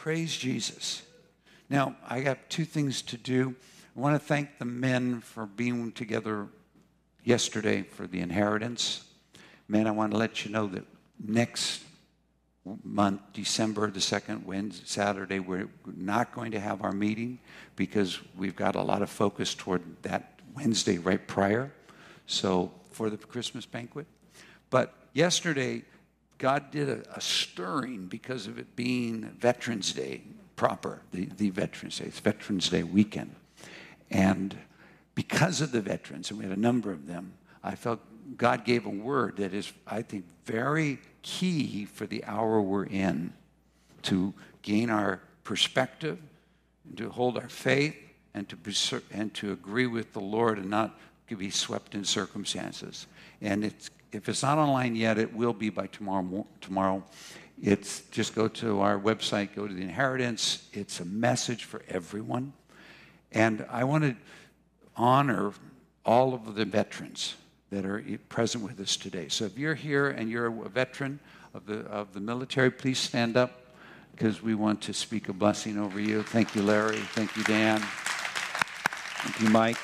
Praise Jesus. Now, I got two things to do. I want to thank the men for being together yesterday for the inheritance. Men, I want to let you know that next month, December the second Wednesday, Saturday, we're not going to have our meeting because we've got a lot of focus toward that Wednesday right prior. So for the Christmas banquet. But yesterday, God did a, a stirring because of it being Veterans Day proper, the, the Veterans Day. It's Veterans Day weekend. And because of the veterans, and we had a number of them, I felt God gave a word that is, I think, very key for the hour we're in to gain our perspective, and to hold our faith, and to, and to agree with the Lord and not to be swept in circumstances. And it's, if it's not online yet, it will be by tomorrow. Tomorrow, it's just go to our website, go to the inheritance. It's a message for everyone, and I want to honor all of the veterans that are present with us today. So if you're here and you're a veteran of the, of the military, please stand up because we want to speak a blessing over you. Thank you, Larry. Thank you, Dan. Thank you, Mike.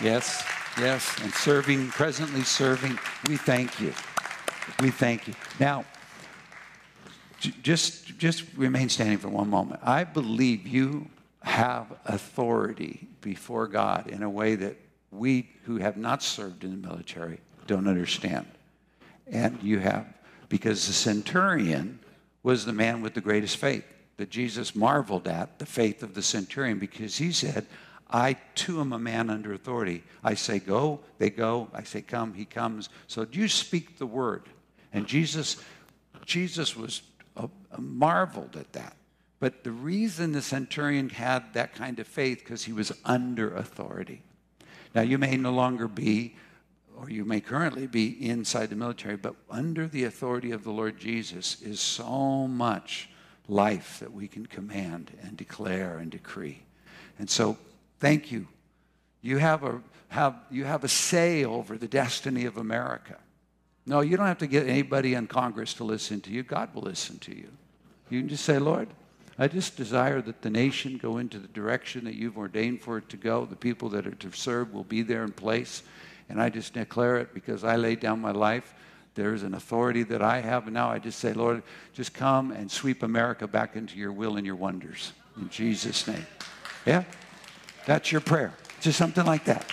Yes, yes. And serving, presently serving, we thank you. We thank you. Now, just, just remain standing for one moment. I believe you have authority before God in a way that we who have not served in the military don't understand. And you have, because the centurion was the man with the greatest faith that Jesus marveled at, the faith of the centurion, because he said, I too am a man under authority. I say go, they go. I say come, he comes. So you speak the word. And Jesus, Jesus was uh, marveled at that. But the reason the centurion had that kind of faith, because he was under authority. Now, you may no longer be, or you may currently be inside the military, but under the authority of the Lord Jesus is so much life that we can command and declare and decree. And so, thank you. You have a, have, you have a say over the destiny of America. No, you don't have to get anybody in Congress to listen to you. God will listen to you. You can just say, Lord, I just desire that the nation go into the direction that you've ordained for it to go. The people that are to serve will be there in place. And I just declare it because I laid down my life. There's an authority that I have. And now I just say, Lord, just come and sweep America back into your will and your wonders. In Jesus' name. Yeah? That's your prayer. Just something like that.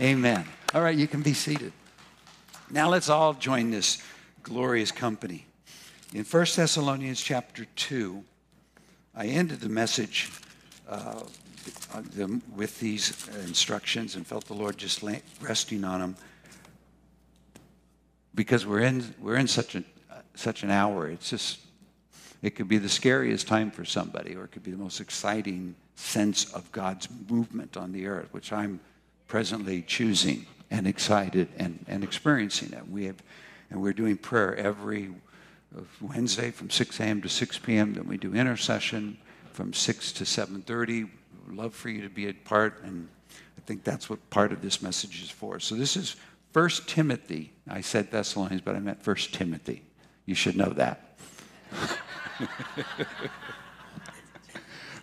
Amen. All right, you can be seated. Now let's all join this glorious company. In 1 Thessalonians chapter 2, I ended the message uh, with these instructions and felt the Lord just resting on them because we're in, we're in such, a, such an hour. It's just, it could be the scariest time for somebody, or it could be the most exciting sense of God's movement on the earth, which I'm presently choosing and excited and, and experiencing it. We have, and we're doing prayer every Wednesday from 6 a.m. to 6 p.m. Then we do intercession from 6 to 7:30. Love for you to be a part, and I think that's what part of this message is for. So this is 1 Timothy. I said Thessalonians, but I meant 1 Timothy. You should know that.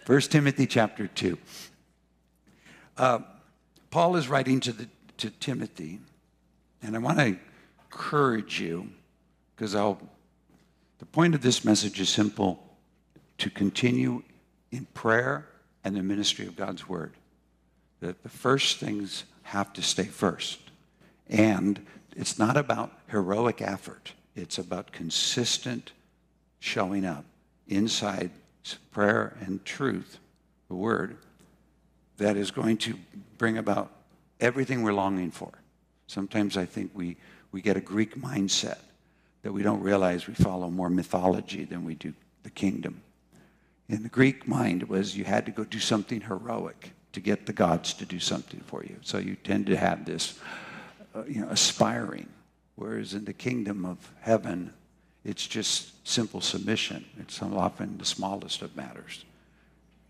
1 Timothy chapter 2. Uh, Paul is writing to, the, to Timothy, and I want to encourage you because I'll the point of this message is simple to continue in prayer and the ministry of God's word. That the first things have to stay first. And it's not about heroic effort, it's about consistent showing up inside prayer and truth, the word, that is going to bring about everything we're longing for. Sometimes I think we, we get a Greek mindset that we don't realize we follow more mythology than we do the kingdom. In the Greek mind, was you had to go do something heroic to get the gods to do something for you. So you tend to have this, uh, you know, aspiring. Whereas in the kingdom of heaven, it's just simple submission. It's often the smallest of matters.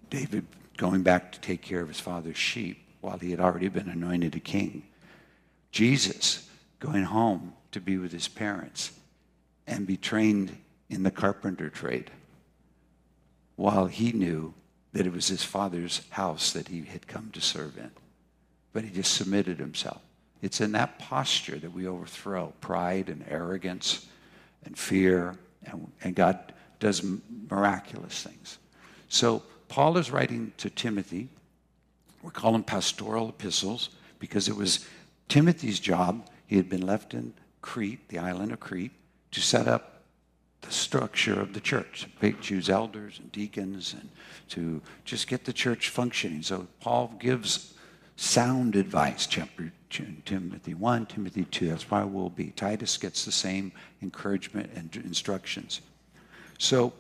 David going back to take care of his father's sheep while he had already been anointed a king. Jesus going home to be with his parents and be trained in the carpenter trade. while he knew that it was his father's house that he had come to serve in. But he just submitted himself. It's in that posture that we overthrow pride and arrogance and fear, and, and God does miraculous things. So, Paul is writing to Timothy. We call them pastoral epistles because it was Timothy's job. He had been left in Crete, the island of Crete, to set up the structure of the church, to choose elders and deacons, and to just get the church functioning. So Paul gives sound advice, chapter Timothy 1, Timothy 2. That's why we'll be. Titus gets the same encouragement and instructions. So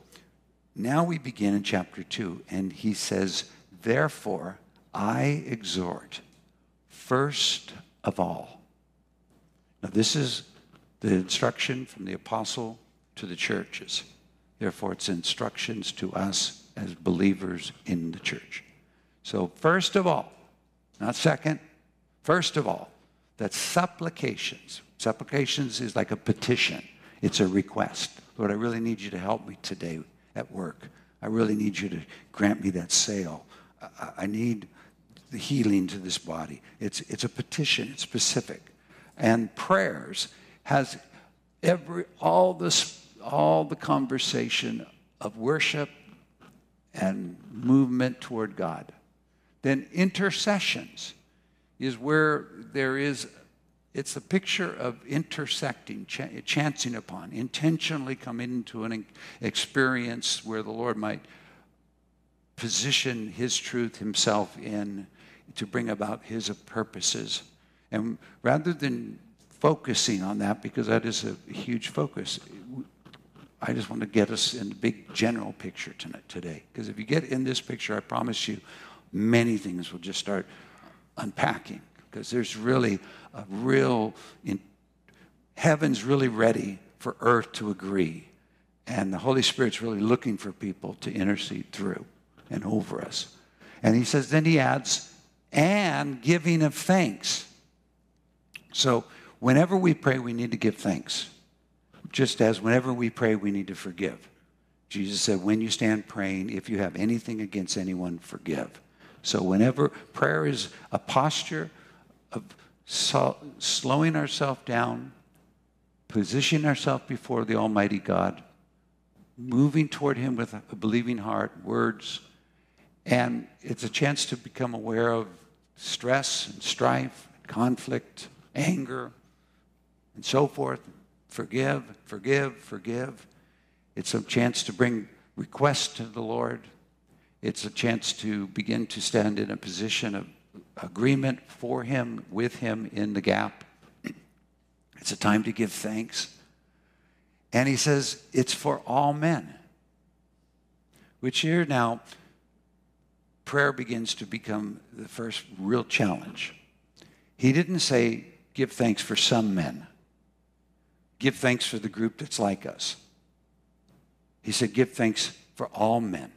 now we begin in chapter 2, and he says, Therefore, I exhort, first of all. Now, this is the instruction from the apostle to the churches. Therefore, it's instructions to us as believers in the church. So, first of all, not second, first of all, that supplications. Supplications is like a petition, it's a request. Lord, I really need you to help me today at work. I really need you to grant me that sale. I, I need the healing to this body. It's, it's a petition, it's specific. And prayers has every all this all the conversation of worship and movement toward God. Then intercessions is where there is it's a picture of intersecting, ch- chancing upon, intentionally coming into an experience where the Lord might position His truth Himself in to bring about His purposes. And rather than focusing on that, because that is a huge focus, I just want to get us in the big general picture tonight, today. Because if you get in this picture, I promise you, many things will just start unpacking because there's really a real, in, heaven's really ready for earth to agree. And the Holy Spirit's really looking for people to intercede through and over us. And he says, then he adds, and giving of thanks. So whenever we pray, we need to give thanks. Just as whenever we pray, we need to forgive. Jesus said, when you stand praying, if you have anything against anyone, forgive. So whenever prayer is a posture of so, slowing ourselves down, positioning ourselves before the Almighty God, moving toward Him with a believing heart, words, and it's a chance to become aware of stress and strife, conflict, anger, and so forth. Forgive, forgive, forgive. It's a chance to bring requests to the Lord. It's a chance to begin to stand in a position of agreement for him, with him in the gap. It's a time to give thanks. And he says, it's for all men. Which here now, prayer begins to become the first real challenge. He didn't say, give thanks for some men, give thanks for the group that's like us. He said, give thanks for all men.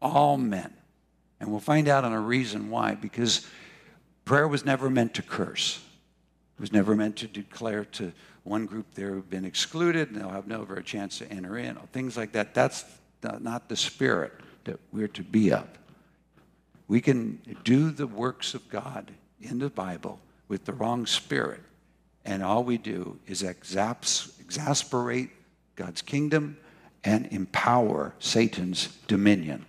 All men. And we'll find out on a reason why, because prayer was never meant to curse. It was never meant to declare to one group they've been excluded and they'll have never a chance to enter in, or things like that. That's not the spirit that we're to be of. We can do the works of God in the Bible with the wrong spirit, and all we do is exas- exasperate God's kingdom and empower Satan's dominion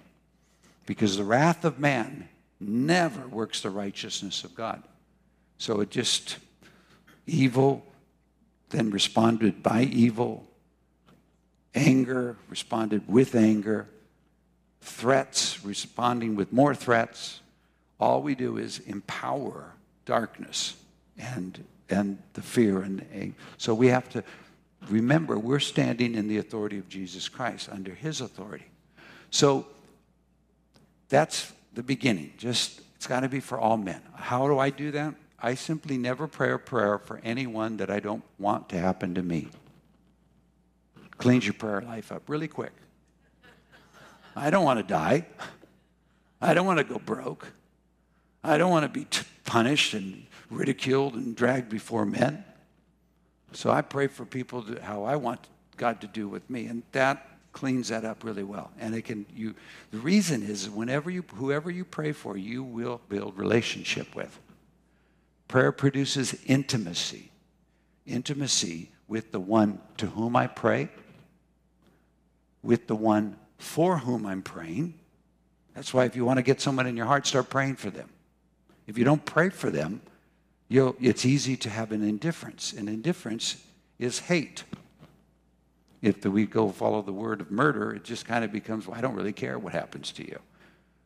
because the wrath of man never works the righteousness of God. So it just, evil then responded by evil, anger responded with anger, threats responding with more threats. All we do is empower darkness and, and the fear. And so we have to remember we're standing in the authority of Jesus Christ, under his authority. So that's the beginning. Just, it's got to be for all men. How do I do that? I simply never pray a prayer for anyone that I don't want to happen to me. Cleans your prayer life up really quick. I don't want to die. I don't want to go broke. I don't want to be t- punished and ridiculed and dragged before men. So I pray for people to, how I want God to do with me. And that cleans that up really well. And it can you the reason is whenever you whoever you pray for, you will build relationship with. Prayer produces intimacy. Intimacy with the one to whom I pray, with the one for whom I'm praying. That's why if you want to get someone in your heart, start praying for them. If you don't pray for them, you'll it's easy to have an indifference. And indifference is hate. If the, we go follow the word of murder, it just kind of becomes, well, I don't really care what happens to you.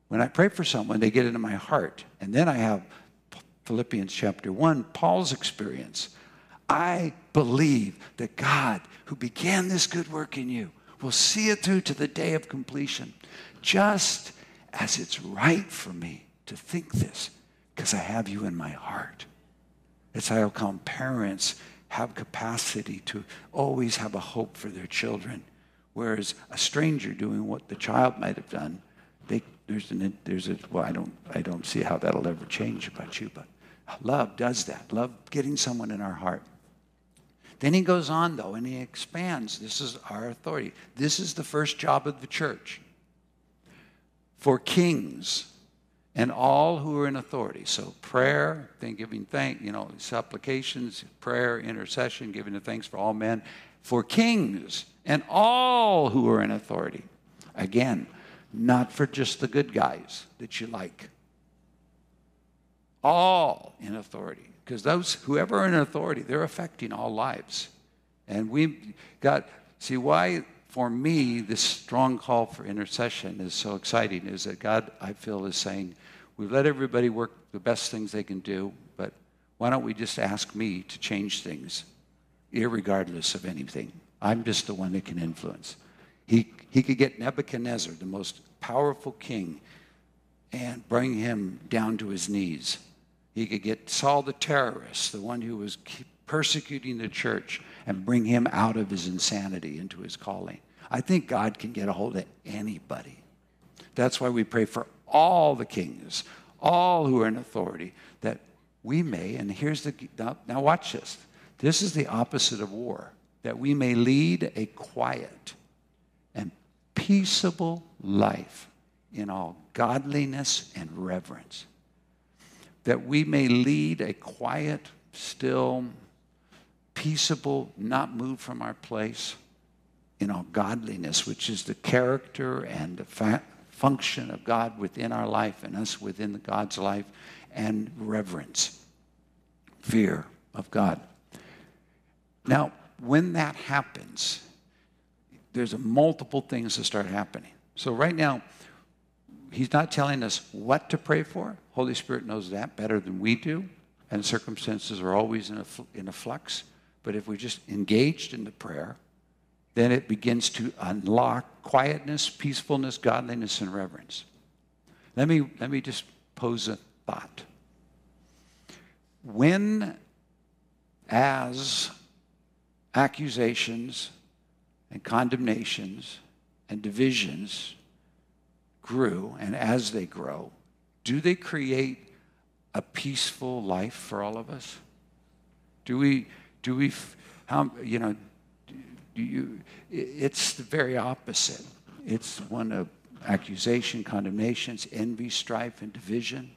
When I pray for someone, they get into my heart. And then I have Philippians chapter 1, Paul's experience. I believe that God, who began this good work in you, will see it through to the day of completion, just as it's right for me to think this, because I have you in my heart. It's how come parents have capacity to always have a hope for their children, whereas a stranger doing what the child might have done, they, there's an there's a well, I don't I don't see how that'll ever change about you, but love does that. Love getting someone in our heart. Then he goes on, though, and he expands. This is our authority. This is the first job of the church for kings and all who are in authority. So prayer, then giving thank, you know, supplications, prayer, intercession, giving the thanks for all men, for kings and all who are in authority. Again, not for just the good guys that you like. All in authority because those whoever are in authority they're affecting all lives and we've got see why for me this strong call for intercession is so exciting is that god i feel is saying we've let everybody work the best things they can do but why don't we just ask me to change things regardless of anything i'm just the one that can influence he, he could get nebuchadnezzar the most powerful king and bring him down to his knees he could get Saul the terrorist, the one who was persecuting the church, and bring him out of his insanity into his calling. I think God can get a hold of anybody. That's why we pray for all the kings, all who are in authority, that we may, and here's the, now, now watch this. This is the opposite of war, that we may lead a quiet and peaceable life in all godliness and reverence that we may lead a quiet, still, peaceable, not move from our place in all godliness, which is the character and the fa- function of God within our life and us within God's life, and reverence, fear of God. Now, when that happens, there's multiple things that start happening. So right now, he's not telling us what to pray for. Holy Spirit knows that better than we do, and circumstances are always in a, in a flux. But if we're just engaged in the prayer, then it begins to unlock quietness, peacefulness, godliness, and reverence. Let me, let me just pose a thought. When, as accusations and condemnations and divisions grew, and as they grow, do they create a peaceful life for all of us? Do we, do we, how, you know, you, it's the very opposite. It's one of accusation, condemnations, envy, strife, and division.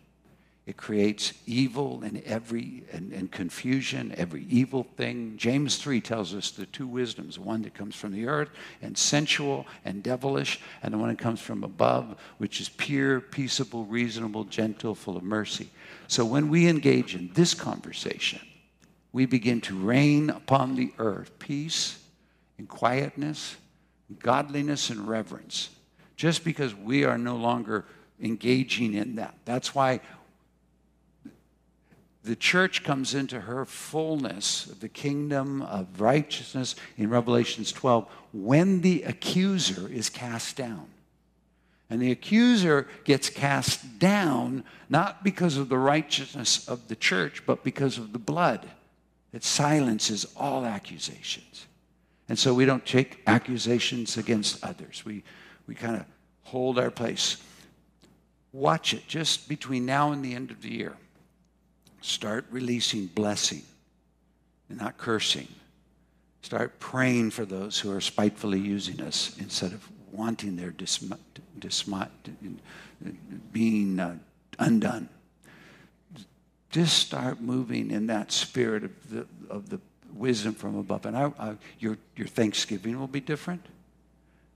It creates evil and every and, and, confusion, every evil thing. James 3 tells us the two wisdoms, one that comes from the earth and sensual and devilish, and the one that comes from above, which is pure, peaceable, reasonable, gentle, full of mercy. So when we engage in this conversation, we begin to reign upon the earth peace and quietness, godliness and reverence, just because we are no longer engaging in that. That's why the church comes into her fullness of the kingdom of righteousness in Revelations 12 when the accuser is cast down. And the accuser gets cast down not because of the righteousness of the church, but because of the blood that silences all accusations. And so we don't take accusations against others. We, we kind of hold our place. Watch it just between now and the end of the year. Start releasing blessing and not cursing Start praying for those who are spitefully using us instead of wanting their dism- dism- being uh, undone. Just start moving in that spirit of the, of the wisdom from above. And I, I, your, your Thanksgiving will be different.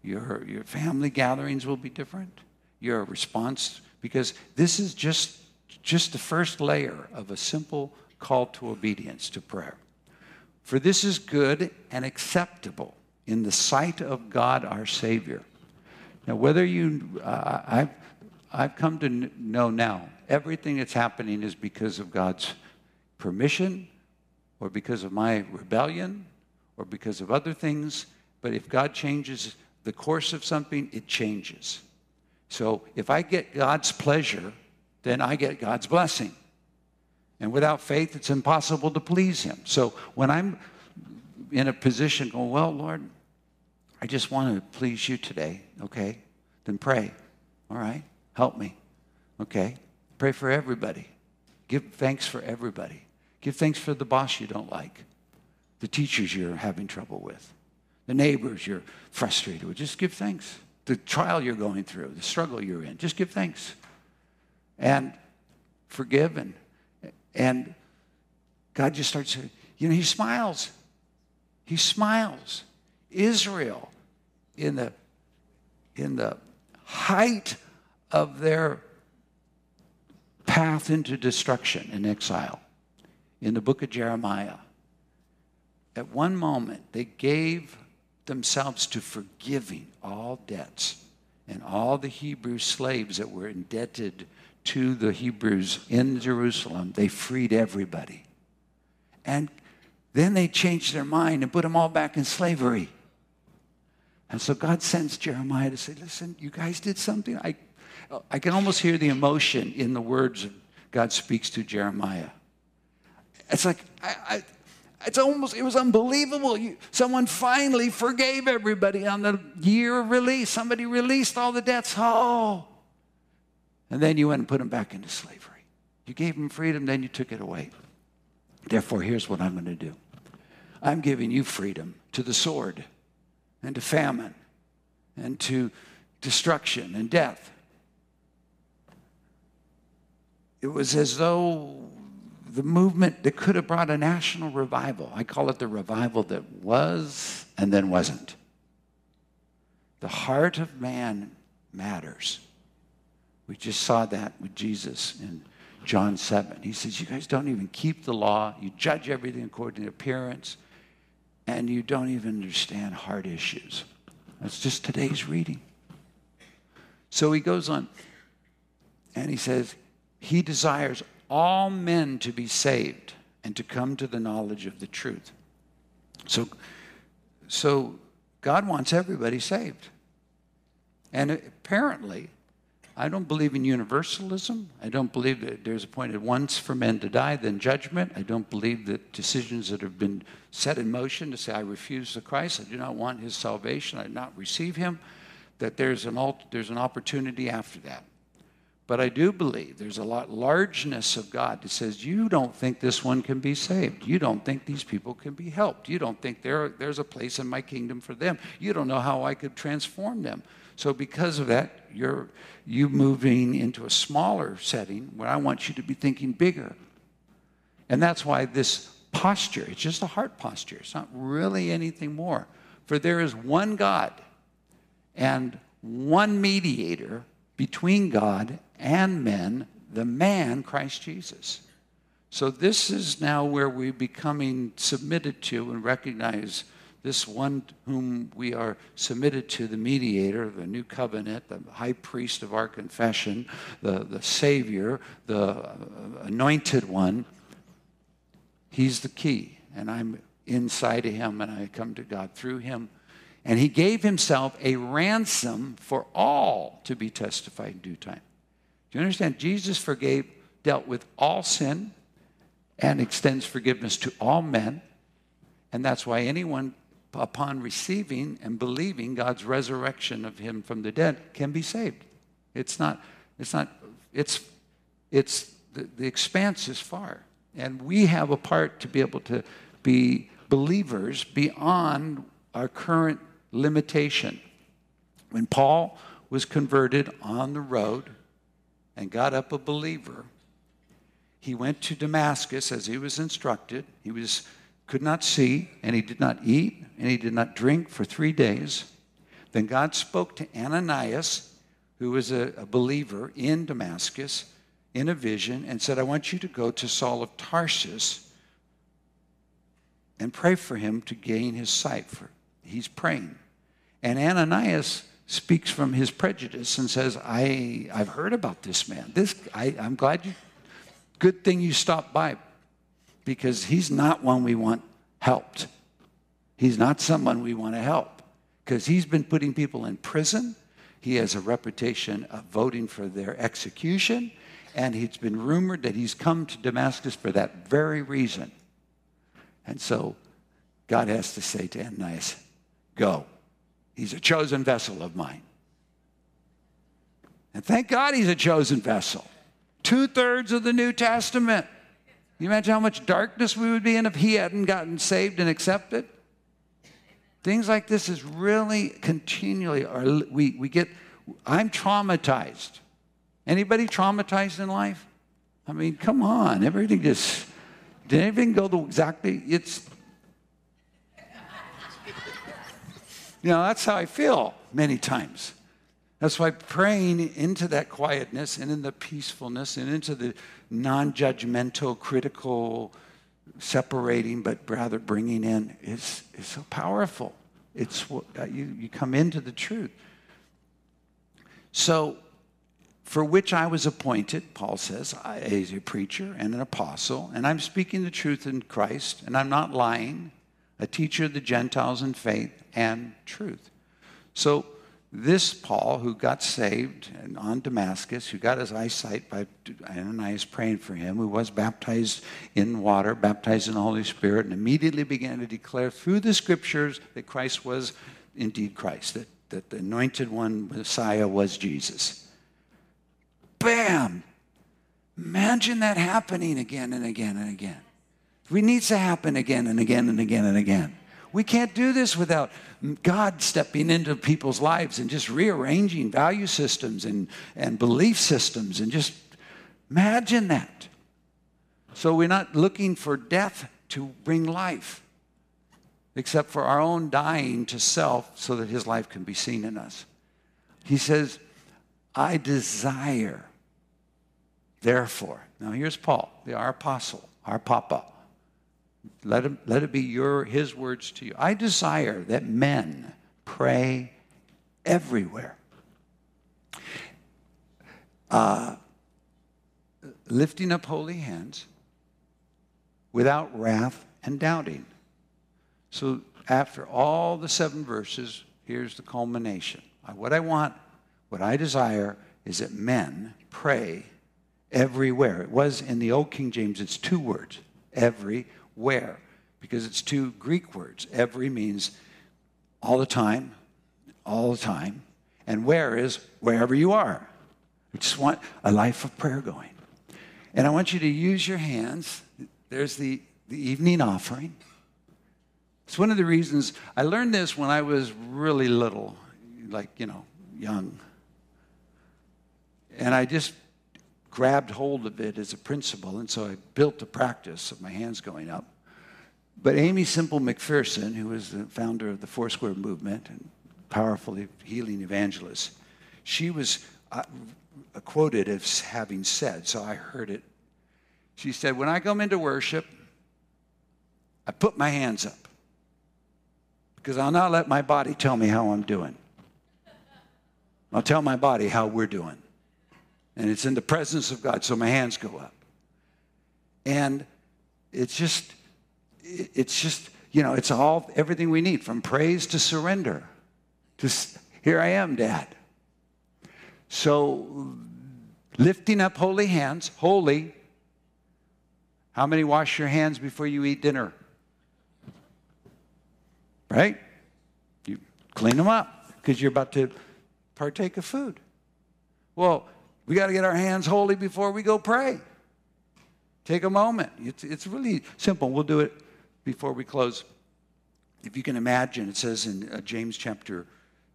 Your, your family gatherings will be different. Your response, because this is just, just the first layer of a simple call to obedience to prayer. For this is good and acceptable in the sight of God our Savior. Now, whether you, uh, I've, I've come to know now, everything that's happening is because of God's permission or because of my rebellion or because of other things. But if God changes the course of something, it changes. So if I get God's pleasure, then I get God's blessing. And without faith, it's impossible to please Him. So when I'm in a position going, well, Lord, I just want to please you today, okay? Then pray. All right? Help me. Okay? Pray for everybody. Give thanks for everybody. Give thanks for the boss you don't like, the teachers you're having trouble with, the neighbors you're frustrated with. Just give thanks. The trial you're going through, the struggle you're in, just give thanks. And forgive and and God just starts you know, he smiles. He smiles. Israel in the in the height of their path into destruction and exile in the book of Jeremiah. At one moment, they gave themselves to forgiving all debts and all the Hebrew slaves that were indebted to the Hebrews in Jerusalem. They freed everybody. And then they changed their mind and put them all back in slavery. And so God sends Jeremiah to say, Listen, you guys did something. I, I can almost hear the emotion in the words God speaks to Jeremiah. It's like, I, I, it's almost, it was unbelievable. You, someone finally forgave everybody on the year of release. Somebody released all the debts. Oh. And then you went and put them back into slavery. You gave them freedom, then you took it away. Therefore, here's what I'm going to do I'm giving you freedom to the sword and to famine and to destruction and death. It was as though the movement that could have brought a national revival. I call it the revival that was and then wasn't. The heart of man matters. We just saw that with Jesus in John 7. He says, You guys don't even keep the law, you judge everything according to appearance, and you don't even understand heart issues. That's just today's reading. So he goes on and he says, He desires all men to be saved and to come to the knowledge of the truth. So, so God wants everybody saved. And apparently, I don't believe in universalism. I don't believe that there's appointed once for men to die, then judgment. I don't believe that decisions that have been set in motion to say, I refuse the Christ, I do not want his salvation, I do not receive him, that there's an, there's an opportunity after that. But I do believe there's a lot largeness of God that says, you don't think this one can be saved. You don't think these people can be helped. You don't think there, there's a place in my kingdom for them. You don't know how I could transform them. So because of that, you're you moving into a smaller setting where I want you to be thinking bigger. And that's why this posture, it's just a heart posture. It's not really anything more. For there is one God and one mediator between God and men, the man, Christ Jesus. So this is now where we're becoming submitted to and recognize this one whom we are submitted to, the mediator, of the new covenant, the high priest of our confession, the, the Savior, the anointed one, he's the key. And I'm inside of him and I come to God through him. And he gave himself a ransom for all to be testified in due time. Do you understand? Jesus forgave, dealt with all sin, and extends forgiveness to all men. And that's why anyone, upon receiving and believing God's resurrection of him from the dead, can be saved. It's not, it's not, it's, it's, the, the expanse is far. And we have a part to be able to be believers beyond our current limitation. When Paul was converted on the road and got up a believer, he went to Damascus as he was instructed. He was could not see and he did not eat and he did not drink for 3 days. Then God spoke to Ananias, who was a, a believer in Damascus, in a vision and said, I want you to go to Saul of Tarsus and pray for him to gain his sight. For he's praying. And Ananias speaks from his prejudice and says, I, I've heard about this man. This, I, I'm glad you, good thing you stopped by because he's not one we want helped. He's not someone we want to help because he's been putting people in prison. He has a reputation of voting for their execution. And it's been rumored that he's come to Damascus for that very reason. And so God has to say to Ananias, Go. He's a chosen vessel of mine. And thank God he's a chosen vessel. Two thirds of the New Testament. You imagine how much darkness we would be in if he hadn't gotten saved and accepted? Things like this is really continually, or we, we get, I'm traumatized. Anybody traumatized in life? I mean, come on, everything just, did everything go the exactly, it's, you know, that's how I feel many times. That's why praying into that quietness and in the peacefulness and into the non judgmental, critical, separating, but rather bringing in is, is so powerful. It's what uh, you, you come into the truth. So, for which I was appointed, Paul says, as a preacher and an apostle, and I'm speaking the truth in Christ, and I'm not lying, a teacher of the Gentiles in faith and truth. So, this Paul, who got saved on Damascus, who got his eyesight by Ananias praying for him, who was baptized in water, baptized in the Holy Spirit, and immediately began to declare through the scriptures that Christ was indeed Christ, that, that the anointed one, Messiah, was Jesus. Bam! Imagine that happening again and again and again. It needs to happen again and again and again and again. We can't do this without God stepping into people's lives and just rearranging value systems and, and belief systems and just imagine that. So we're not looking for death to bring life, except for our own dying to self so that his life can be seen in us. He says, I desire, therefore. Now here's Paul, our apostle, our papa. Let it, let it be your, his words to you. I desire that men pray everywhere. Uh, lifting up holy hands without wrath and doubting. So, after all the seven verses, here's the culmination. What I want, what I desire, is that men pray everywhere. It was in the Old King James, it's two words everywhere where, because it's two Greek words. Every means all the time, all the time, and where is wherever you are. I just want a life of prayer going. And I want you to use your hands. There's the, the evening offering. It's one of the reasons I learned this when I was really little, like, you know, young. And I just grabbed hold of it as a principle, and so I built the practice of my hands going up. But Aimee Semple McPherson, who was the founder of the Foursquare movement and powerful healing evangelist, she was uh, quoted as having said, so I heard it. She said, When I come into worship, I put my hands up because I'll not let my body tell me how I'm doing. I'll tell my body how we're doing and it's in the presence of God, so my hands go up. And it's just, it's just, you know, it's all everything we need from praise to surrender. Just here I am, Dad. So lifting up holy hands, holy. How many wash your hands before you eat dinner? Right? You clean them up because you're about to partake of food. Well, we got to get our hands holy before we go pray. Take a moment. It's, it's really simple. We'll do it before we close. if you can imagine, it says in uh, James chapter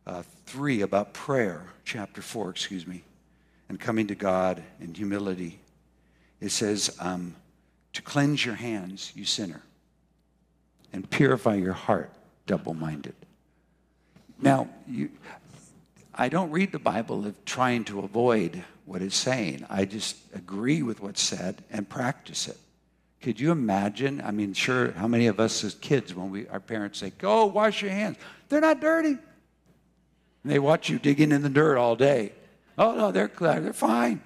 uh, 3 about prayer, chapter 4, excuse me, and coming to God in humility. It says, um, to cleanse your hands, you sinner, and purify your heart, double minded. Now, you, I don't read the Bible of trying to avoid what it's saying. I just agree with what's said and practice it. Could you imagine? I mean, sure, how many of us as kids, when we, our parents say, go wash your hands, they're not dirty. And they watch you digging in the dirt all day. Oh, no, they're, they're fine.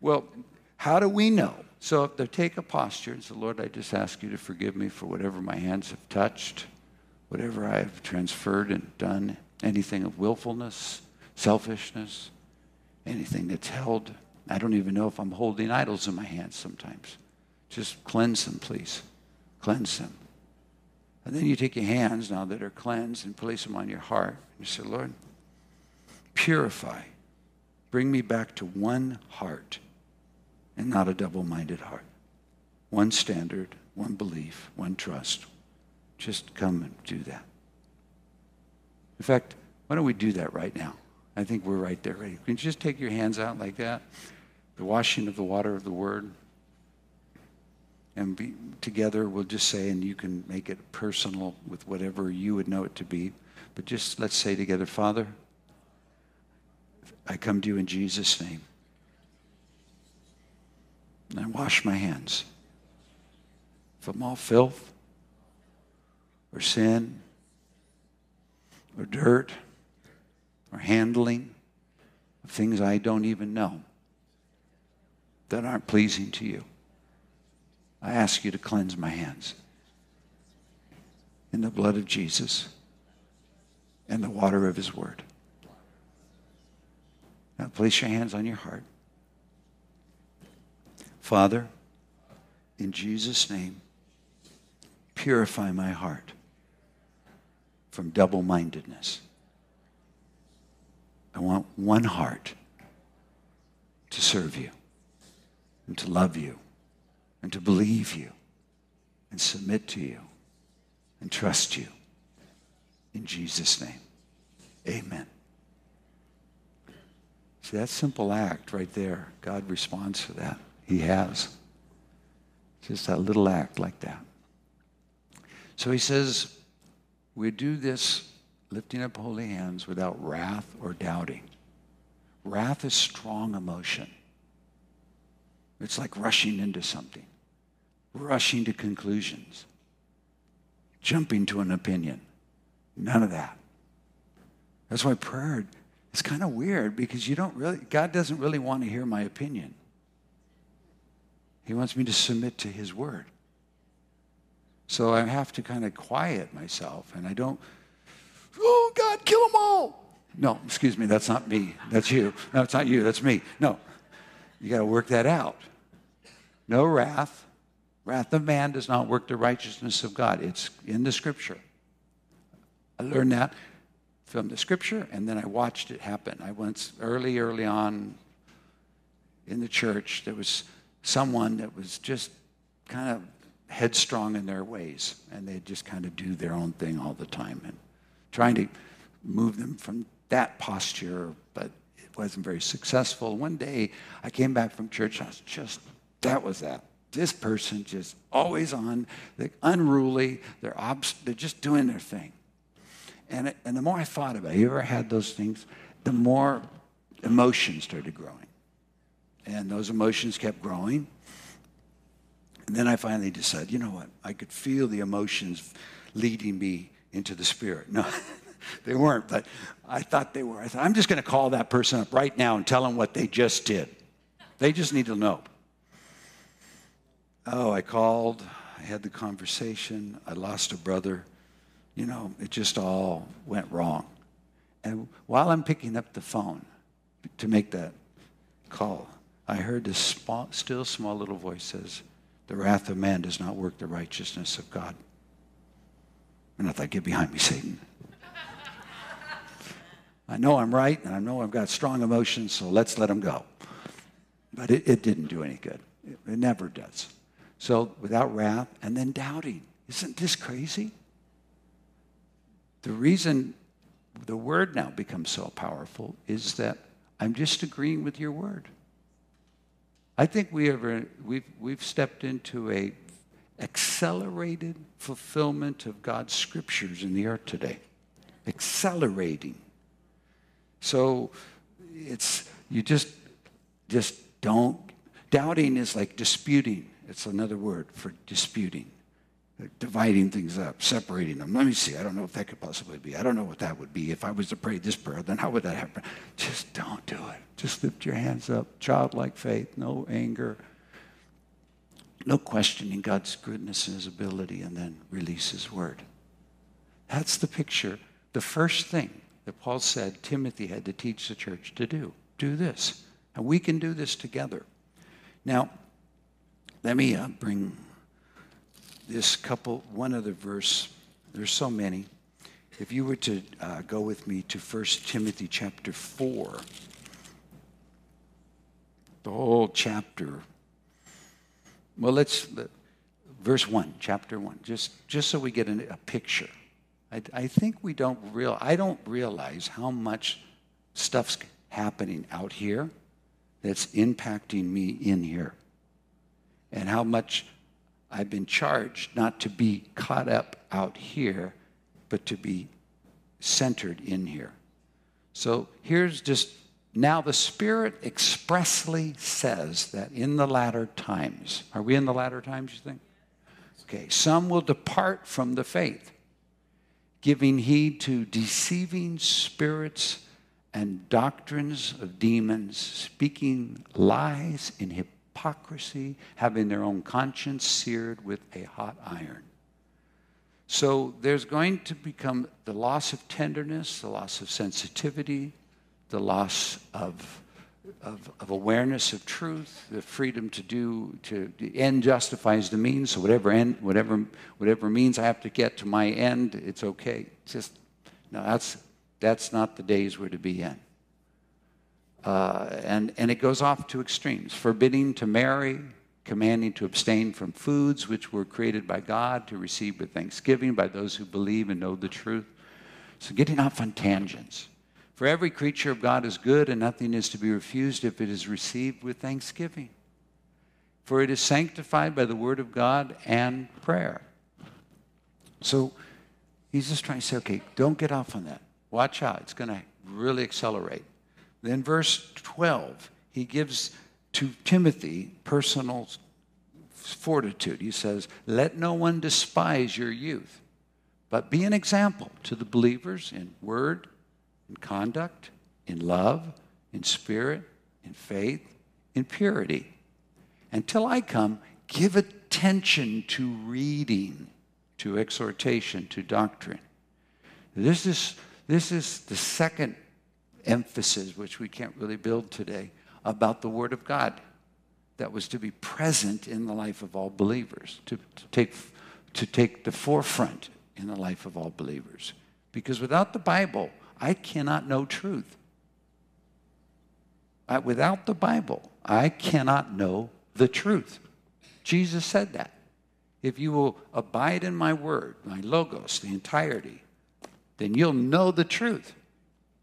Well, how do we know? So if they take a posture and say, Lord, I just ask you to forgive me for whatever my hands have touched, whatever I have transferred and done, anything of willfulness, selfishness, anything that's held. I don't even know if I'm holding idols in my hands sometimes. Just cleanse them, please. Cleanse them. And then you take your hands now that are cleansed and place them on your heart. And you say, Lord, purify. Bring me back to one heart and not a double minded heart. One standard, one belief, one trust. Just come and do that. In fact, why don't we do that right now? I think we're right there ready. Can you just take your hands out like that? The washing of the water of the word. And be, together we'll just say, and you can make it personal with whatever you would know it to be. But just let's say together, Father, I come to you in Jesus' name. And I wash my hands from all filth or sin or dirt or handling of things I don't even know that aren't pleasing to you. I ask you to cleanse my hands in the blood of Jesus and the water of his word. Now place your hands on your heart. Father, in Jesus' name, purify my heart from double mindedness. I want one heart to serve you and to love you and to believe you and submit to you and trust you. In Jesus' name, amen. See, that simple act right there, God responds to that. He has. Just that little act like that. So he says, we do this lifting up holy hands without wrath or doubting. Wrath is strong emotion. It's like rushing into something, rushing to conclusions, jumping to an opinion. None of that. That's why prayer is kind of weird because you don't really, God doesn't really want to hear my opinion. He wants me to submit to His word. So I have to kind of quiet myself and I don't, oh, God, kill them all. No, excuse me, that's not me. That's you. No, it's not you, that's me. No, you got to work that out. No wrath. Wrath of man does not work the righteousness of God. It's in the scripture. I learned that from the scripture and then I watched it happen. I once, early, early on in the church, there was someone that was just kind of headstrong in their ways and they just kind of do their own thing all the time and trying to move them from that posture, but it wasn't very successful. One day I came back from church, I was just, that was that. This person just always on, they're unruly, they're, obs- they're just doing their thing. And, it, and the more I thought about it, you ever had those things, the more emotions started growing. And those emotions kept growing. And then I finally decided, you know what? I could feel the emotions leading me into the spirit. No, they weren't, but I thought they were. I thought, I'm just going to call that person up right now and tell them what they just did. They just need to know. Oh, I called, I had the conversation, I lost a brother. You know, it just all went wrong. And while I'm picking up the phone to make that call, I heard this small, still small little voice says, The wrath of man does not work the righteousness of God. And I thought, Get behind me, Satan. I know I'm right, and I know I've got strong emotions, so let's let them go. But it, it didn't do any good. It, it never does. So without wrath, and then doubting. Isn't this crazy? The reason the word now becomes so powerful is that I'm just agreeing with your word. I think we ever, we've, we've stepped into a accelerated fulfillment of God's scriptures in the earth today. Accelerating. So it's, you just, just don't, doubting is like disputing. It's another word for disputing dividing things up, separating them. Let me see. I don't know if that could possibly be. I don't know what that would be. If I was to pray this prayer, then how would that happen? Just don't do it. Just lift your hands up. Childlike faith, no anger, no questioning God's goodness and his ability, and then release his word. That's the picture. The first thing that Paul said Timothy had to teach the church to do. Do this. And we can do this together. Now, let me uh, bring this couple, one other verse. There's so many. If you were to uh, go with me to 1 Timothy chapter 4, the whole chapter. Well, let's, verse 1, chapter 1, just, just so we get a, picture. I, I think we don't real, I don't realize how much stuff's happening out here that's impacting me in here. And how much I've been charged not to be caught up out here, but to be centered in here. So here's just now the Spirit expressly says that in the latter times, are we in the latter times, you think? Okay, some will depart from the faith, giving heed to deceiving spirits and doctrines of demons, speaking lies in hypocrisy having their own conscience seared with a hot iron. So there's going to become the loss of tenderness, the loss of sensitivity, the loss of, of, of awareness of truth, the freedom to do, to the end justifies the means. So whatever end, whatever, whatever means I have to get to my end, it's okay. just, no, that's, that's not the days we're to be in. Uh, and, and it goes off to extremes forbidding to marry, commanding to abstain from foods which were created by God to receive with thanksgiving by those who believe and know the truth. So, getting off on tangents. For every creature of God is good, and nothing is to be refused if it is received with thanksgiving. For it is sanctified by the word of God and prayer. So, he's just trying to say, okay, don't get off on that. Watch out, it's going to really accelerate. Then, verse 12, he gives to Timothy personal fortitude. He says, Let no one despise your youth, but be an example to the believers in word, in conduct, in love, in spirit, in faith, in purity. Until I come, give attention to reading, to exhortation, to doctrine. This is, this is the second emphasis, which we can't really build today, about the Word of God that was to be present in the life of all believers, to, to, take, to take the forefront in the life of all believers. Because without the Bible, I cannot know truth. I, without the Bible, I cannot know the truth. Jesus said that. If you will abide in my word, my logos, the entirety, then you'll know the truth.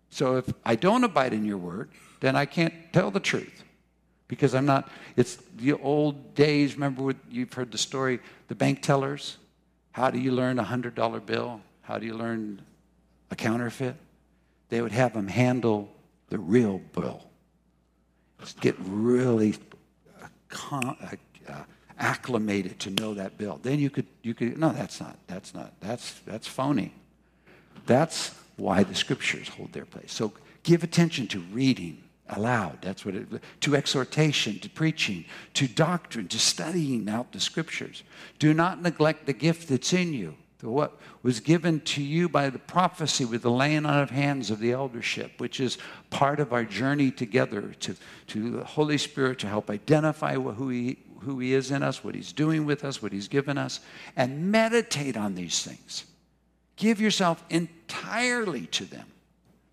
So if I don't abide in your word, then I can't tell the truth because I'm not. It's the old days. Remember what you've heard the story, the bank tellers. How do you learn a hundred dollar bill? How do you learn a counterfeit? They would have them handle the real bill. Just get really uh, uh, uh, acclimated to know that bill. Then you could you could no, that's not that's not that's that's phony. That's why the scriptures hold their place. So give attention to reading aloud. That's what it to exhortation, to preaching, to doctrine, to studying out the scriptures. Do not neglect the gift that's in you. What was given to you by the prophecy with the laying on of hands of the eldership, which is part of our journey together to, to the Holy Spirit to help identify who he, who he is in us, what He's doing with us, what He's given us, and meditate on these things. Give yourself entirely to them,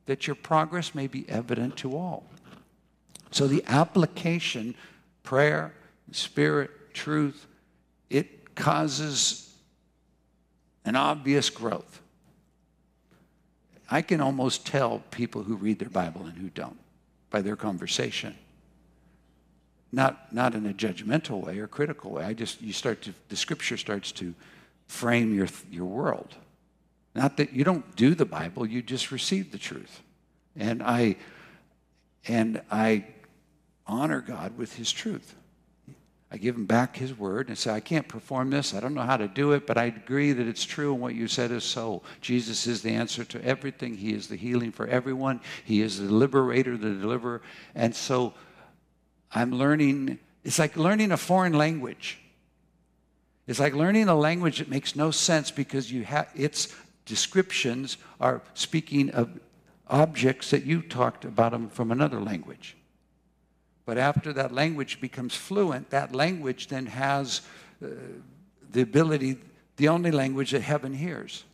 that your progress may be evident to all. So the application, prayer, spirit, truth, it causes an obvious growth. I can almost tell people who read their Bible and who don't by their conversation. Not, not in a judgmental way or critical way. I just, you start to, the scripture starts to frame your, your world. Not that you don't do the Bible, you just receive the truth. And I, and I honor God with his truth. I give him back his word and say, I can't perform this. I don't know how to do it, but I agree that it's true and what you said is so. Jesus is the answer to everything. He is the healing for everyone. He is the liberator, the deliverer. And so I'm learning, it's like learning a foreign language. It's like learning a language that makes no sense because you have its descriptions are speaking of objects that you talked about them from another language. But after that language becomes fluent, that language then has uh, the ability, the only language that heaven hears.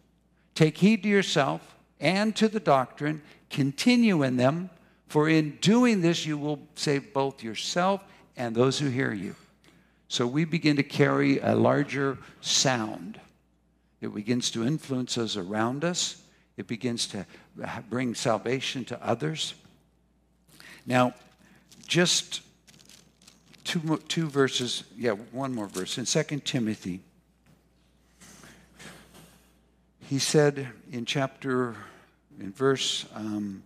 Take heed to yourself and to the doctrine, continue in them, for in doing this you will save both yourself and those who hear you. So we begin to carry a larger sound. It begins to influence those around us. It begins to bring salvation to others. Now, just two, two verses, yeah, one more verse. In 2 Timothy, he said in chapter, in verse um,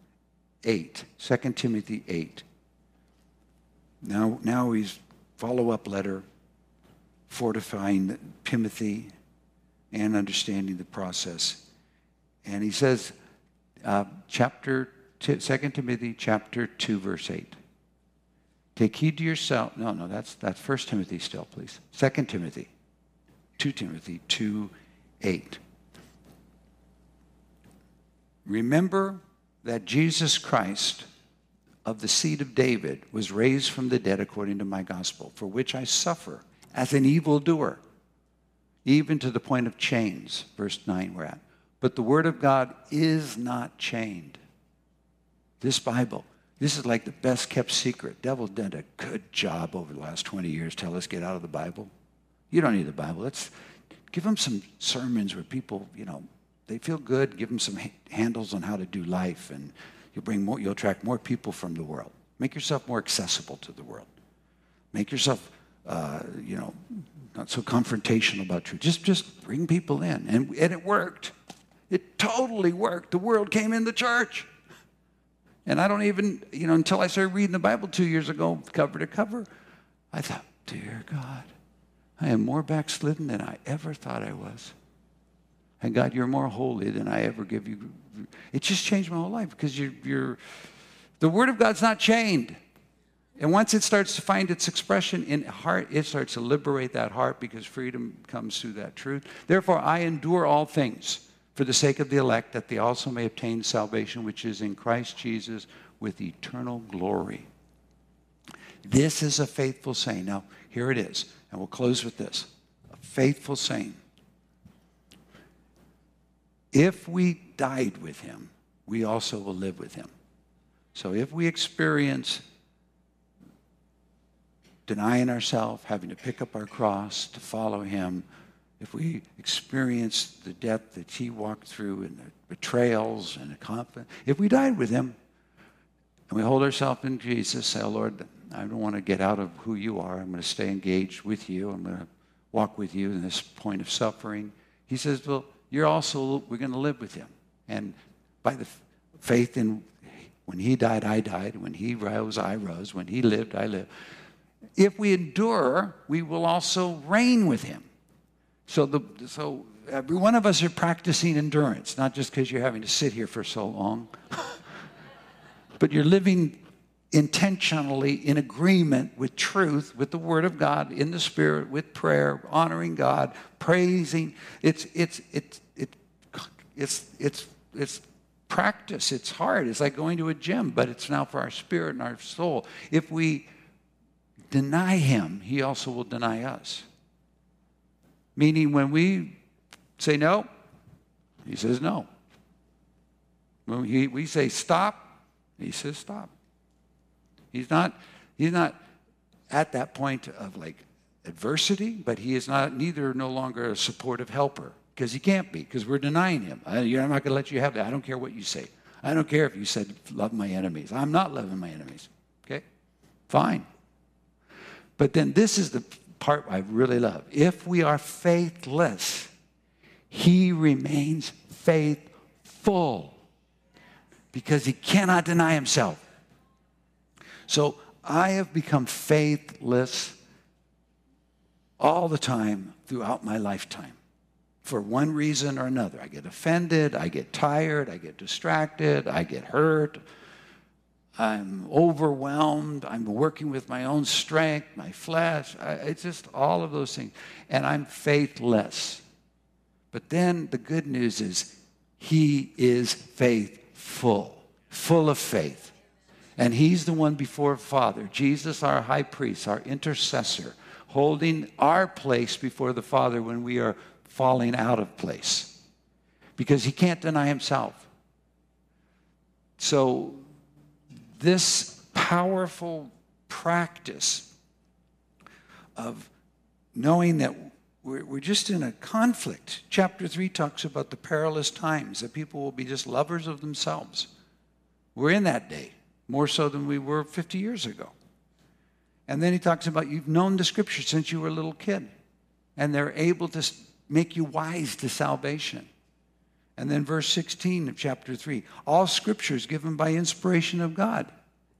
8, 2 Timothy 8. Now, now he's follow-up letter, fortifying Timothy and understanding the process. And he says, uh, chapter 2 Timothy chapter 2, verse 8. Take heed to yourself. No, no, that's, that's 1 Timothy still, please. 2 Timothy. 2 Timothy 2 8. Remember that Jesus Christ of the seed of David was raised from the dead according to my gospel, for which I suffer as an evildoer, even to the point of chains. Verse 9 we're at. But the word of God is not chained. This Bible this is like the best kept secret. Devil did a good job over the last 20 years. Tell us get out of the Bible. You don't need the Bible. Let's give them some sermons where people, you know, they feel good. Give them some handles on how to do life, and you'll bring more. You'll attract more people from the world. Make yourself more accessible to the world. Make yourself, uh, you know, not so confrontational about truth. Just, just bring people in, and and it worked. It totally worked. The world came in the church. And I don't even, you know, until I started reading the Bible two years ago, cover to cover, I thought, dear God, I am more backslidden than I ever thought I was. And God, you're more holy than I ever give you. It just changed my whole life because you're, you're the Word of God's not chained. And once it starts to find its expression in heart, it starts to liberate that heart because freedom comes through that truth. Therefore, I endure all things for the sake of the elect, that they also may obtain salvation which is in Christ Jesus with eternal glory. This is a faithful saying. Now, here it is, and we'll close with this a faithful saying. If we died with him, we also will live with him. So if we experience denying ourselves, having to pick up our cross to follow him, if we experience the death that he walked through and the betrayals and the conflict, if we died with him and we hold ourselves in Jesus, say, oh, Lord, I don't want to get out of who you are. I'm going to stay engaged with you. I'm going to walk with you in this point of suffering. He says, well, you're also, we're going to live with him. And by the faith in when he died, I died. When he rose, I rose. When he lived, I lived. If we endure, we will also reign with him. So, the, so every one of us are practicing endurance, not just because you're having to sit here for so long, but you're living intentionally in agreement with truth, with the Word of God, in the Spirit, with prayer, honoring God, praising. It's it's it's it, it's it's it's practice. It's hard. It's like going to a gym, but it's now for our spirit and our soul. If we deny Him, He also will deny us. Meaning, when we say no, he says no. When we, we say stop, he says stop. He's not, he's not at that point of like adversity, but he is not neither no longer a supportive helper. because he can't be, because we're denying him. I, I'm not going to let you have that. I don't care what you say. I don't care if you said, love my enemies. I'm not loving my enemies. Okay? Fine. But then this is the part I really love. If we are faithless, he remains faithful because he cannot deny himself. So I have become faithless all the time throughout my lifetime for one reason or another. I get offended, I get tired, I get distracted, I get hurt, I'm overwhelmed, I'm working with my own strength, my flesh. I, it's just all of those things. And I'm faithless. But then the good news is, He is faithful, full of faith. And He's the one before Father, Jesus, our high priest, our intercessor, holding our place before the Father when we are falling out of place. Because He can't deny Himself. So, this powerful practice of knowing that we're, just in a conflict. Chapter 3 talks about the perilous times, that people will be just lovers of themselves. We're in that day, more so than we were 50 years ago. And then he talks about you've known the scripture since you were a little kid, and they're able to make you wise to salvation. And then verse 16 of chapter 3 all scripture is given by inspiration of God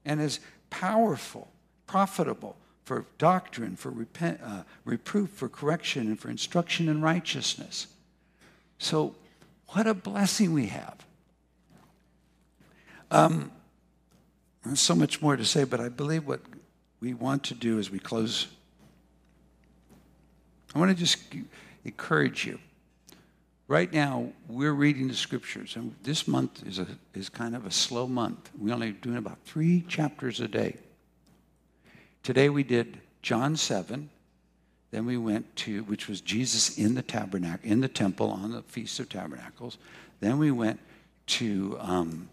and is powerful, profitable for doctrine, for repent, uh, reproof, for correction, and for instruction in righteousness. So, what a blessing we have. Um, there's so much more to say, but I believe what we want to do as we close, I want to just encourage you. Right now, we're reading the scriptures, and this month is, a, is kind of a slow month. We're only doing about three chapters a day. Today we did John 7. Then we went to, which was Jesus in the tabernacle, in the temple on the Feast of Tabernacles. Then we went to um,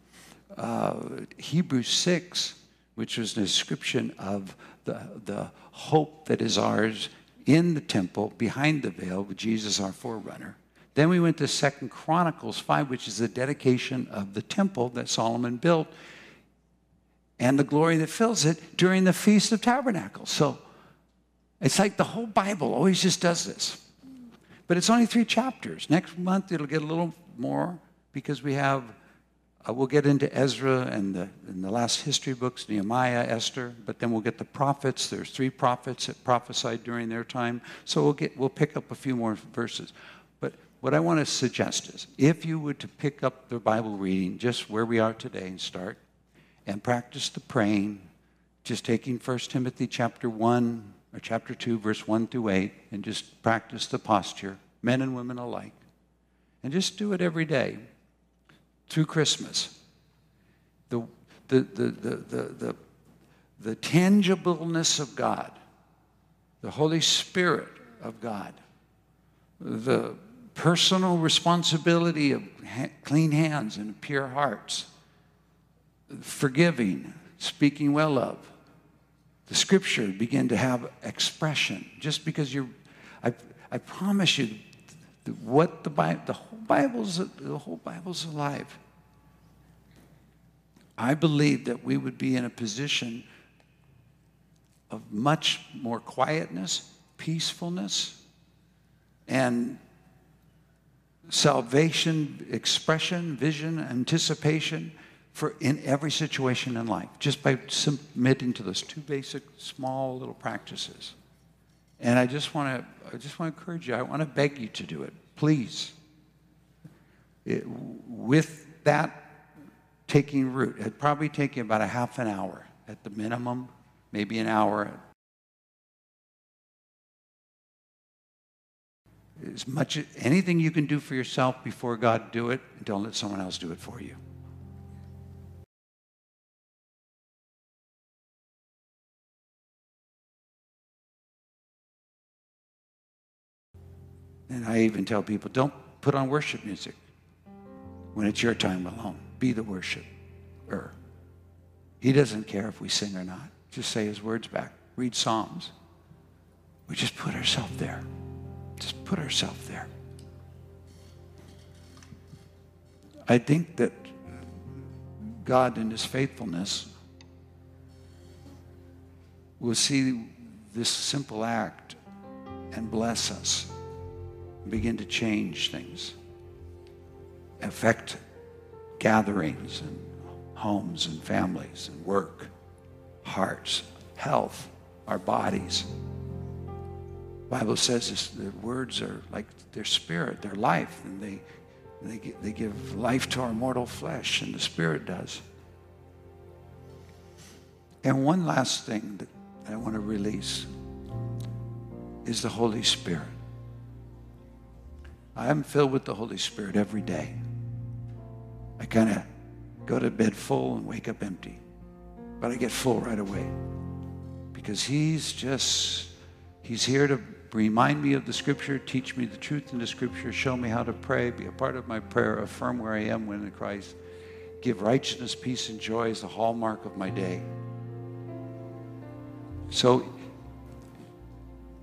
uh, Hebrews 6, which was an description of the, the hope that is ours in the temple behind the veil with Jesus, our forerunner. Then we went to Second Chronicles 5, which is the dedication of the temple that Solomon built and the glory that fills it during the Feast of Tabernacles. So it's like the whole Bible always just does this. But it's only three chapters. Next month it'll get a little more because we have, uh, we'll get into Ezra and the, and the last history books, Nehemiah, Esther, but then we'll get the prophets. There's three prophets that prophesied during their time. So we'll, get, we'll pick up a few more verses. What I want to suggest is if you were to pick up the Bible reading just where we are today and start, and practice the praying, just taking 1 Timothy chapter 1 or chapter 2, verse 1 through 8, and just practice the posture, men and women alike. And just do it every day through Christmas. The, the, the, the, the, the, the tangibleness of God, the Holy Spirit of God, the personal responsibility of ha- clean hands and pure hearts forgiving, speaking well of. The scripture begin to have expression just because you're, I, I promise you, what the Bible, the whole Bible's, the whole Bible's alive. I believe that we would be in a position of much more quietness, peacefulness, and salvation, expression, vision, anticipation for in every situation in life, just by submitting to those two basic, small little practices. And I just want to, I just want to encourage you. I want to beg you to do it, please. It, with that taking root, it'd probably take you about a half an hour at the minimum, maybe an hour. As much anything you can do for yourself before God, do it. Don't let someone else do it for you. And I even tell people don't put on worship music when it's your time alone. Be the worshiper. He doesn't care if we sing or not. Just say his words back. Read Psalms. We just put ourselves there. Just put ourselves there. I think that God, in His faithfulness, will see this simple act and bless us, begin to change things, affect gatherings and homes and families and work, hearts, health, our bodies. Bible says the words are like their spirit, their life, and they, they, they give life to our mortal flesh, and the spirit does. And one last thing that I want to release is the Holy Spirit. I am filled with the Holy Spirit every day. I kind of go to bed full and wake up empty, but I get full right away because He's just, He's here to remind me of the Scripture, teach me the truth in the Scripture, show me how to pray, be a part of my prayer, affirm where I am when in Christ, give righteousness, peace, and joy as the hallmark of my day. So,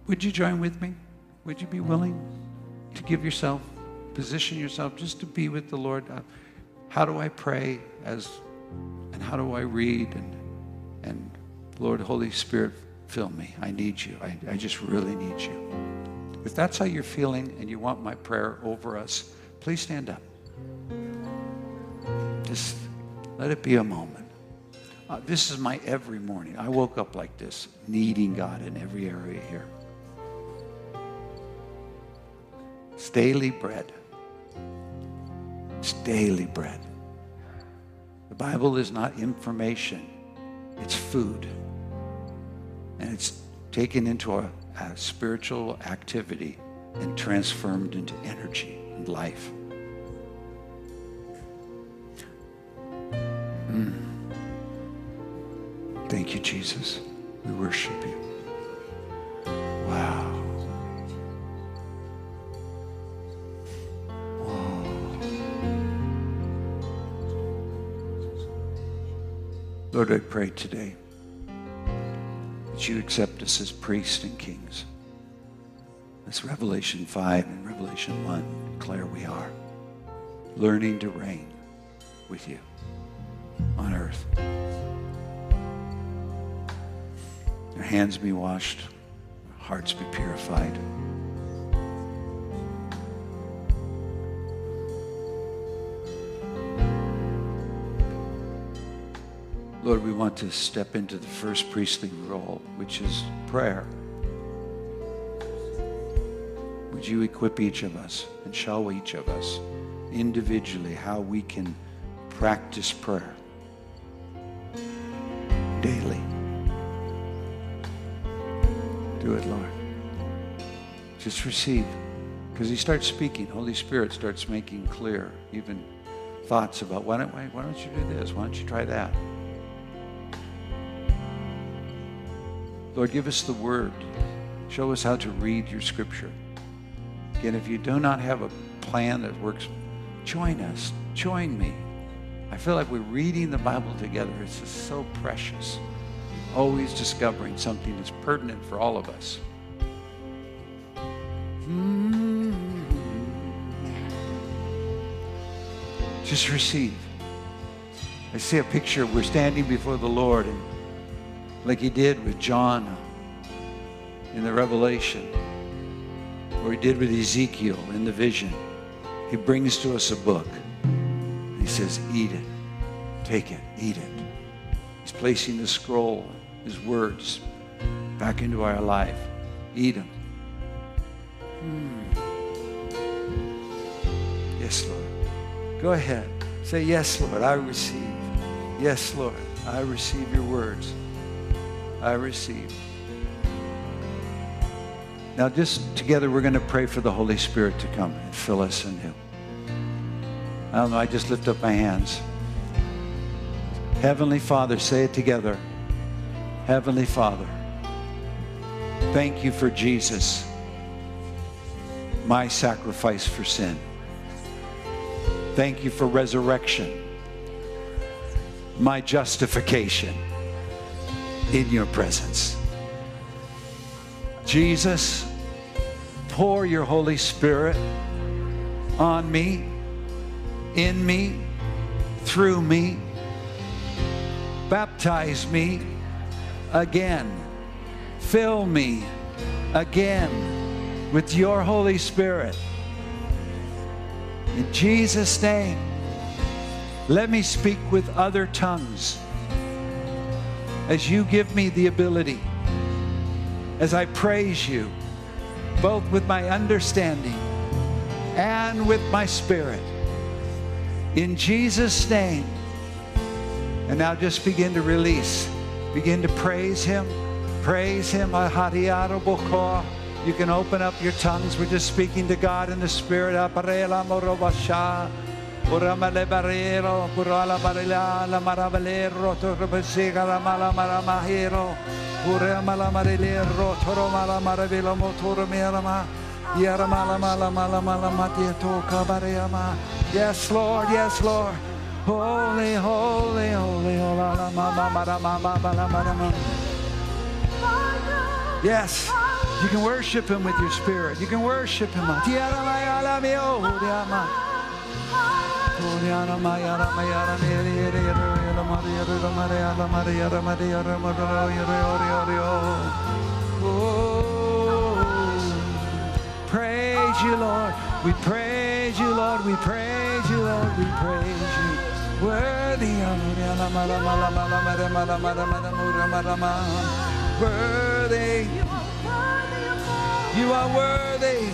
would you join with me? Would you be willing to give yourself, position yourself just to be with the Lord? Uh, how do I pray as, and how do I read? And, and Lord, Holy Spirit, fill me. I need you. I, I just really need you. If that's how you're feeling and you want my prayer over us, please stand up. Just let it be a moment. Uh, this is my every morning. I woke up like this, needing God in every area here. It's daily bread. It's daily bread. The Bible is not information, it's food. And it's taken into a, a spiritual activity and transformed into energy and life. Mm. Thank you, Jesus. We worship you. Wow. Lord, I pray today you accept us as priests and kings. As Revelation 5 and Revelation 1 declare we are, learning to reign with you on earth. Our hands be washed, hearts be purified. Lord, we want to step into the first priestly role, which is prayer. Would you equip each of us and show each of us individually how we can practice prayer daily? Do it, Lord. Just receive. Because He starts speaking. Holy Spirit starts making clear even thoughts about why don't, why don't you do this? Why don't you try that? Lord, give us the word. Show us how to read your scripture. Again, if you do not have a plan that works, join us. Join me. I feel like we're reading the Bible together. It's just so precious always discovering something that's pertinent for all of us. Hmm. Just receive. I see a picture. We're standing before the Lord, and like He did with John in the Revelation, or He did with Ezekiel in the vision. He brings to us a book. He says, Eat it, take it, eat it. He's placing the scroll his words back into our life. Eat them. Hmm. Yes, Lord. Go ahead. Say, Yes, Lord, I receive. Yes, Lord, I receive your words. I receive. Now, just together, we're going to pray for the Holy Spirit to come and fill us anew. I don't know, I just lift up my hands. Heavenly Father, say it together. Heavenly Father, thank you for Jesus, my sacrifice for sin. Thank you for resurrection, my justification in your presence. Jesus, pour your Holy Spirit on me in me, through me. Baptize me again. Fill me again with your Holy Spirit. In Jesus' name, let me speak with other tongues as you give me the ability, as I praise you, both with my understanding and with my spirit. In Jesus' name. And now just begin to release. Begin to praise Him. Praise Him. You can open up your tongues. We're just speaking to God in the Spirit. Uramale barriero, purala barila, la maravalero, torpesiga la mala maramahero, uramala marilero, toromala maravilo motor mirama, yaramala mala mala mala matieto kabariama. Yes, Lord, yes, Lord. Holy, holy, holy, holy, mama, mama, mama, mama, Yes, you can worship Him with your spirit. You can worship Him. Oh, Praise you, Lord. We praise you, Lord. We praise you, Lord. We praise you. Worthy. Worthy. You are worthy.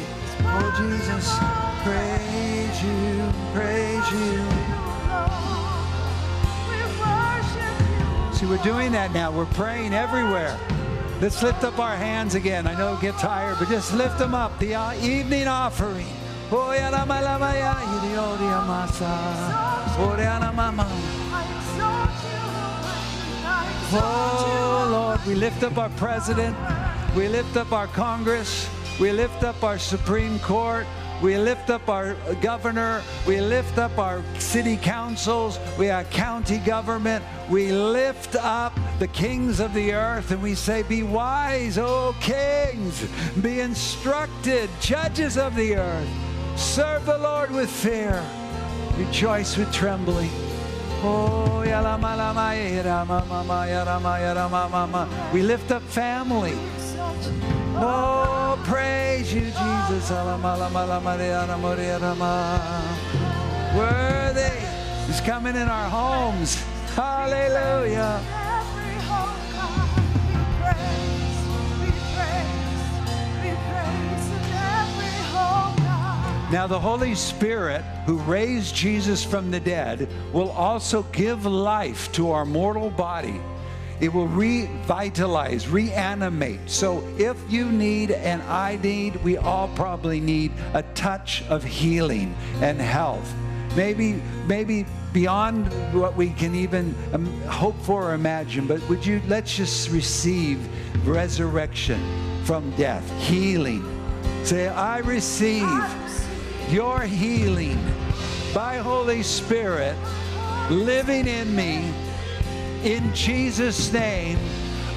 Oh, Jesus. Praise you. Praise you. See, we're doing that now. We're praying everywhere. Let's lift up our hands again. I know we get tired, but just lift them up. The uh, evening offering. Oh Lord, we lift up our president. We lift up our Congress. We lift up our Supreme Court. We lift up our governor. We lift up our city councils. We have county government. We lift up the kings of the earth and we say, Be wise, O kings. Be instructed, judges of the earth. Serve the Lord with fear. Rejoice with trembling. Oh, we lift up family. Oh, praise you, Jesus. Worthy. He's coming in our homes. Hallelujah. Now, the Holy Spirit, who raised Jesus from the dead, will also give life to our mortal body it will revitalize, reanimate. So if you need, and I need, we all probably need a touch of healing and health. Maybe, maybe beyond what we can even um, hope for or imagine, but would you, let's just receive resurrection from death, healing. Say, I receive your healing by Holy Spirit living in me in Jesus' name,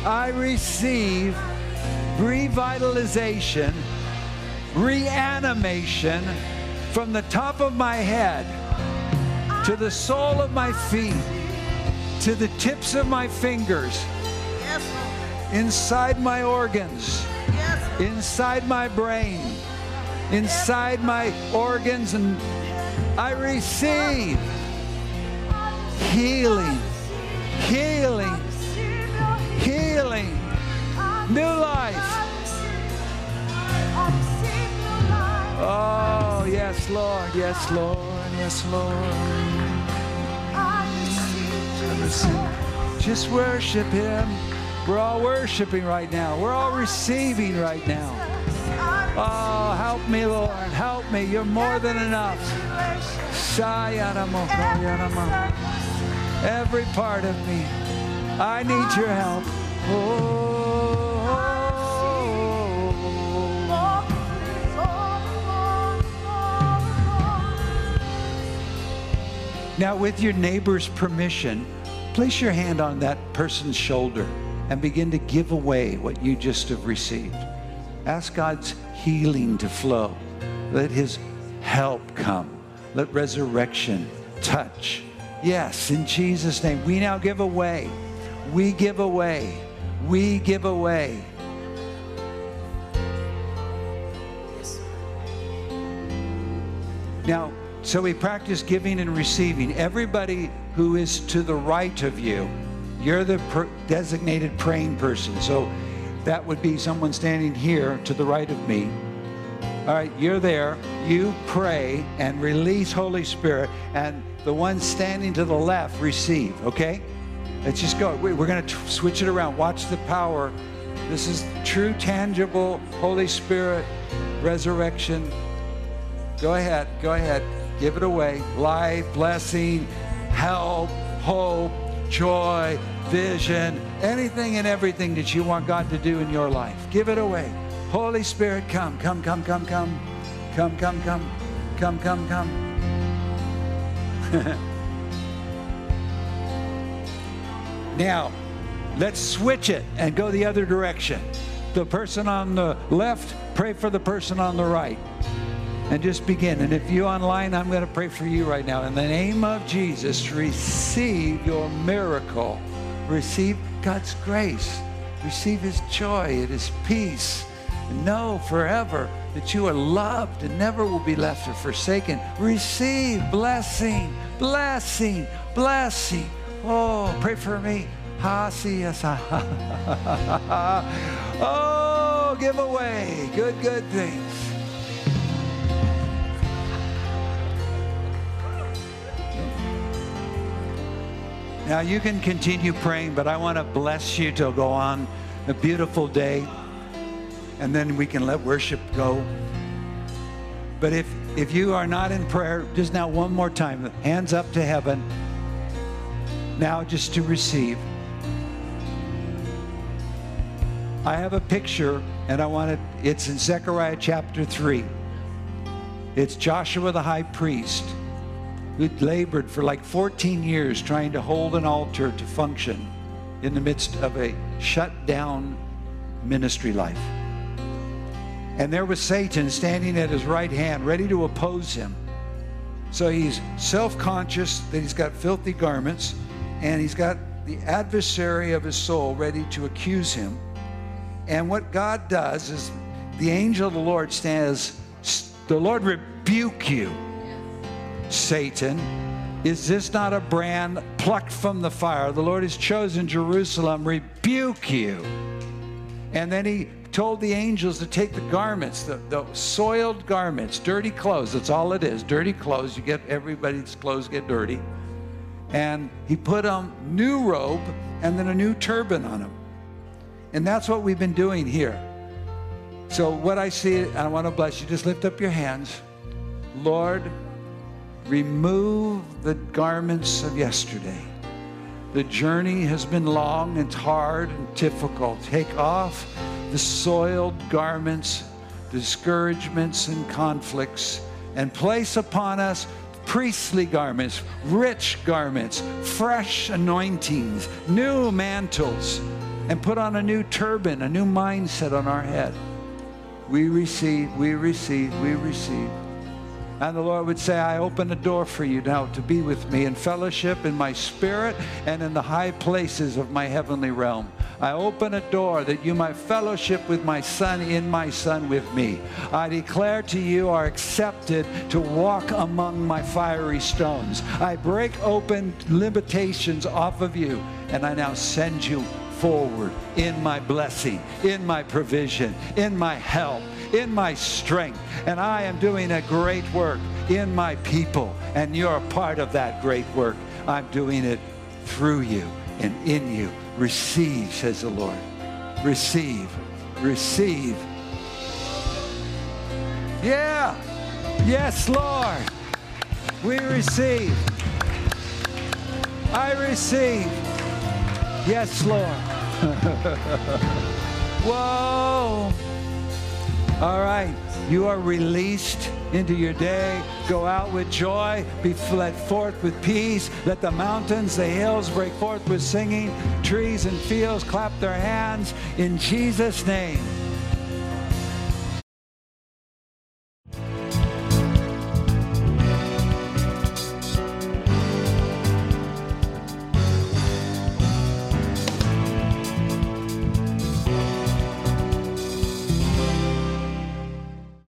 I receive revitalization, reanimation from the top of my head to the sole of my feet to the tips of my fingers, inside my organs, inside my brain, inside my organs, and I receive healing healing, healing, new life. Oh, yes, Lord, yes, Lord, yes, Lord. Just worship Him. We're all worshiping right now. We're all receiving right now. Oh, help me, Lord. Help me. You're more than enough every part of me. I need your help. Now, with your neighbor's permission, place your hand on that person's shoulder and begin to give away what you just have received. Ask God's healing to flow. Let His help come. Let resurrection touch. Yes, in Jesus' name. We now give away. We give away. We give away. Now, so we practice giving and receiving. Everybody who is to the right of you, you're the per- designated praying person. So that would be someone standing here to the right of me. All right, you're there. You pray and release Holy Spirit, and the one standing to the left receive, okay? Let's just go. We're going to switch it around. Watch the power. This is true, tangible Holy Spirit resurrection. Go ahead. Go ahead. Give it away. Life, blessing, help, hope, joy, vision, anything and everything that you want God to do in your life. Give it away. Holy Spirit, come, come, come, come, come, come, come, come, come, come, come. now, let's switch it and go the other direction. The person on the left, pray for the person on the right and just begin. And if you online, I'm going to pray for you right now. In the name of Jesus, receive your miracle. Receive God's grace. Receive His joy and His peace. Know forever that you are loved and never will be left or forsaken. Receive blessing, blessing, blessing. Oh, pray for me. Oh, give away good, good things. Now you can continue praying, but I want to bless you to go on a beautiful day. And then we can let worship go. But if if you are not in prayer, just now one more time, hands up to heaven. Now just to receive. I have a picture and I want it, it's in Zechariah chapter 3. It's Joshua the high priest who labored for like 14 years trying to hold an altar to function in the midst of a shut down ministry life. And there was Satan standing at his right hand, ready to oppose him. So he's self conscious that he's got filthy garments, and he's got the adversary of his soul ready to accuse him. And what God does is the angel of the Lord stands, the Lord rebuke you Satan. Is this not a brand plucked from the fire? The Lord has chosen Jerusalem, rebuke you. And then he told the angels to take the garments, the, the soiled garments, dirty clothes. That's all it is dirty clothes. You get everybody's clothes get dirty. And he put on new robe and then a new turban on him. And that's what we've been doing here. So, what I see, I want to bless you. Just lift up your hands. Lord, Remove the garments of yesterday. The journey has been long and hard and difficult. Take off the soiled garments, discouragements, and conflicts, and place upon us priestly garments, rich garments, fresh anointings, new mantles, and put on a new turban, a new mindset on our head. We receive, we receive, we receive. And the Lord would say, I open a door for you now to be with me in fellowship in my spirit and in the high places of my heavenly realm. I open a door that you might fellowship with my Son in my Son with me. I declare to you are accepted to walk among my fiery stones. I break open limitations off of you, and I now send you forward in my blessing, in my provision, in my help, in my strength. And I am doing a great work in my people. And you're a part of that great work. I'm doing it through you and in you. Receive, says the Lord. Receive. Receive. Yeah. Yes, Lord. We receive. I receive. Yes, Lord. Whoa. All right. You are released into your day. Go out with joy. Be fled forth with peace. Let the mountains, the hills break forth with singing. Trees and fields clap their hands in Jesus' name.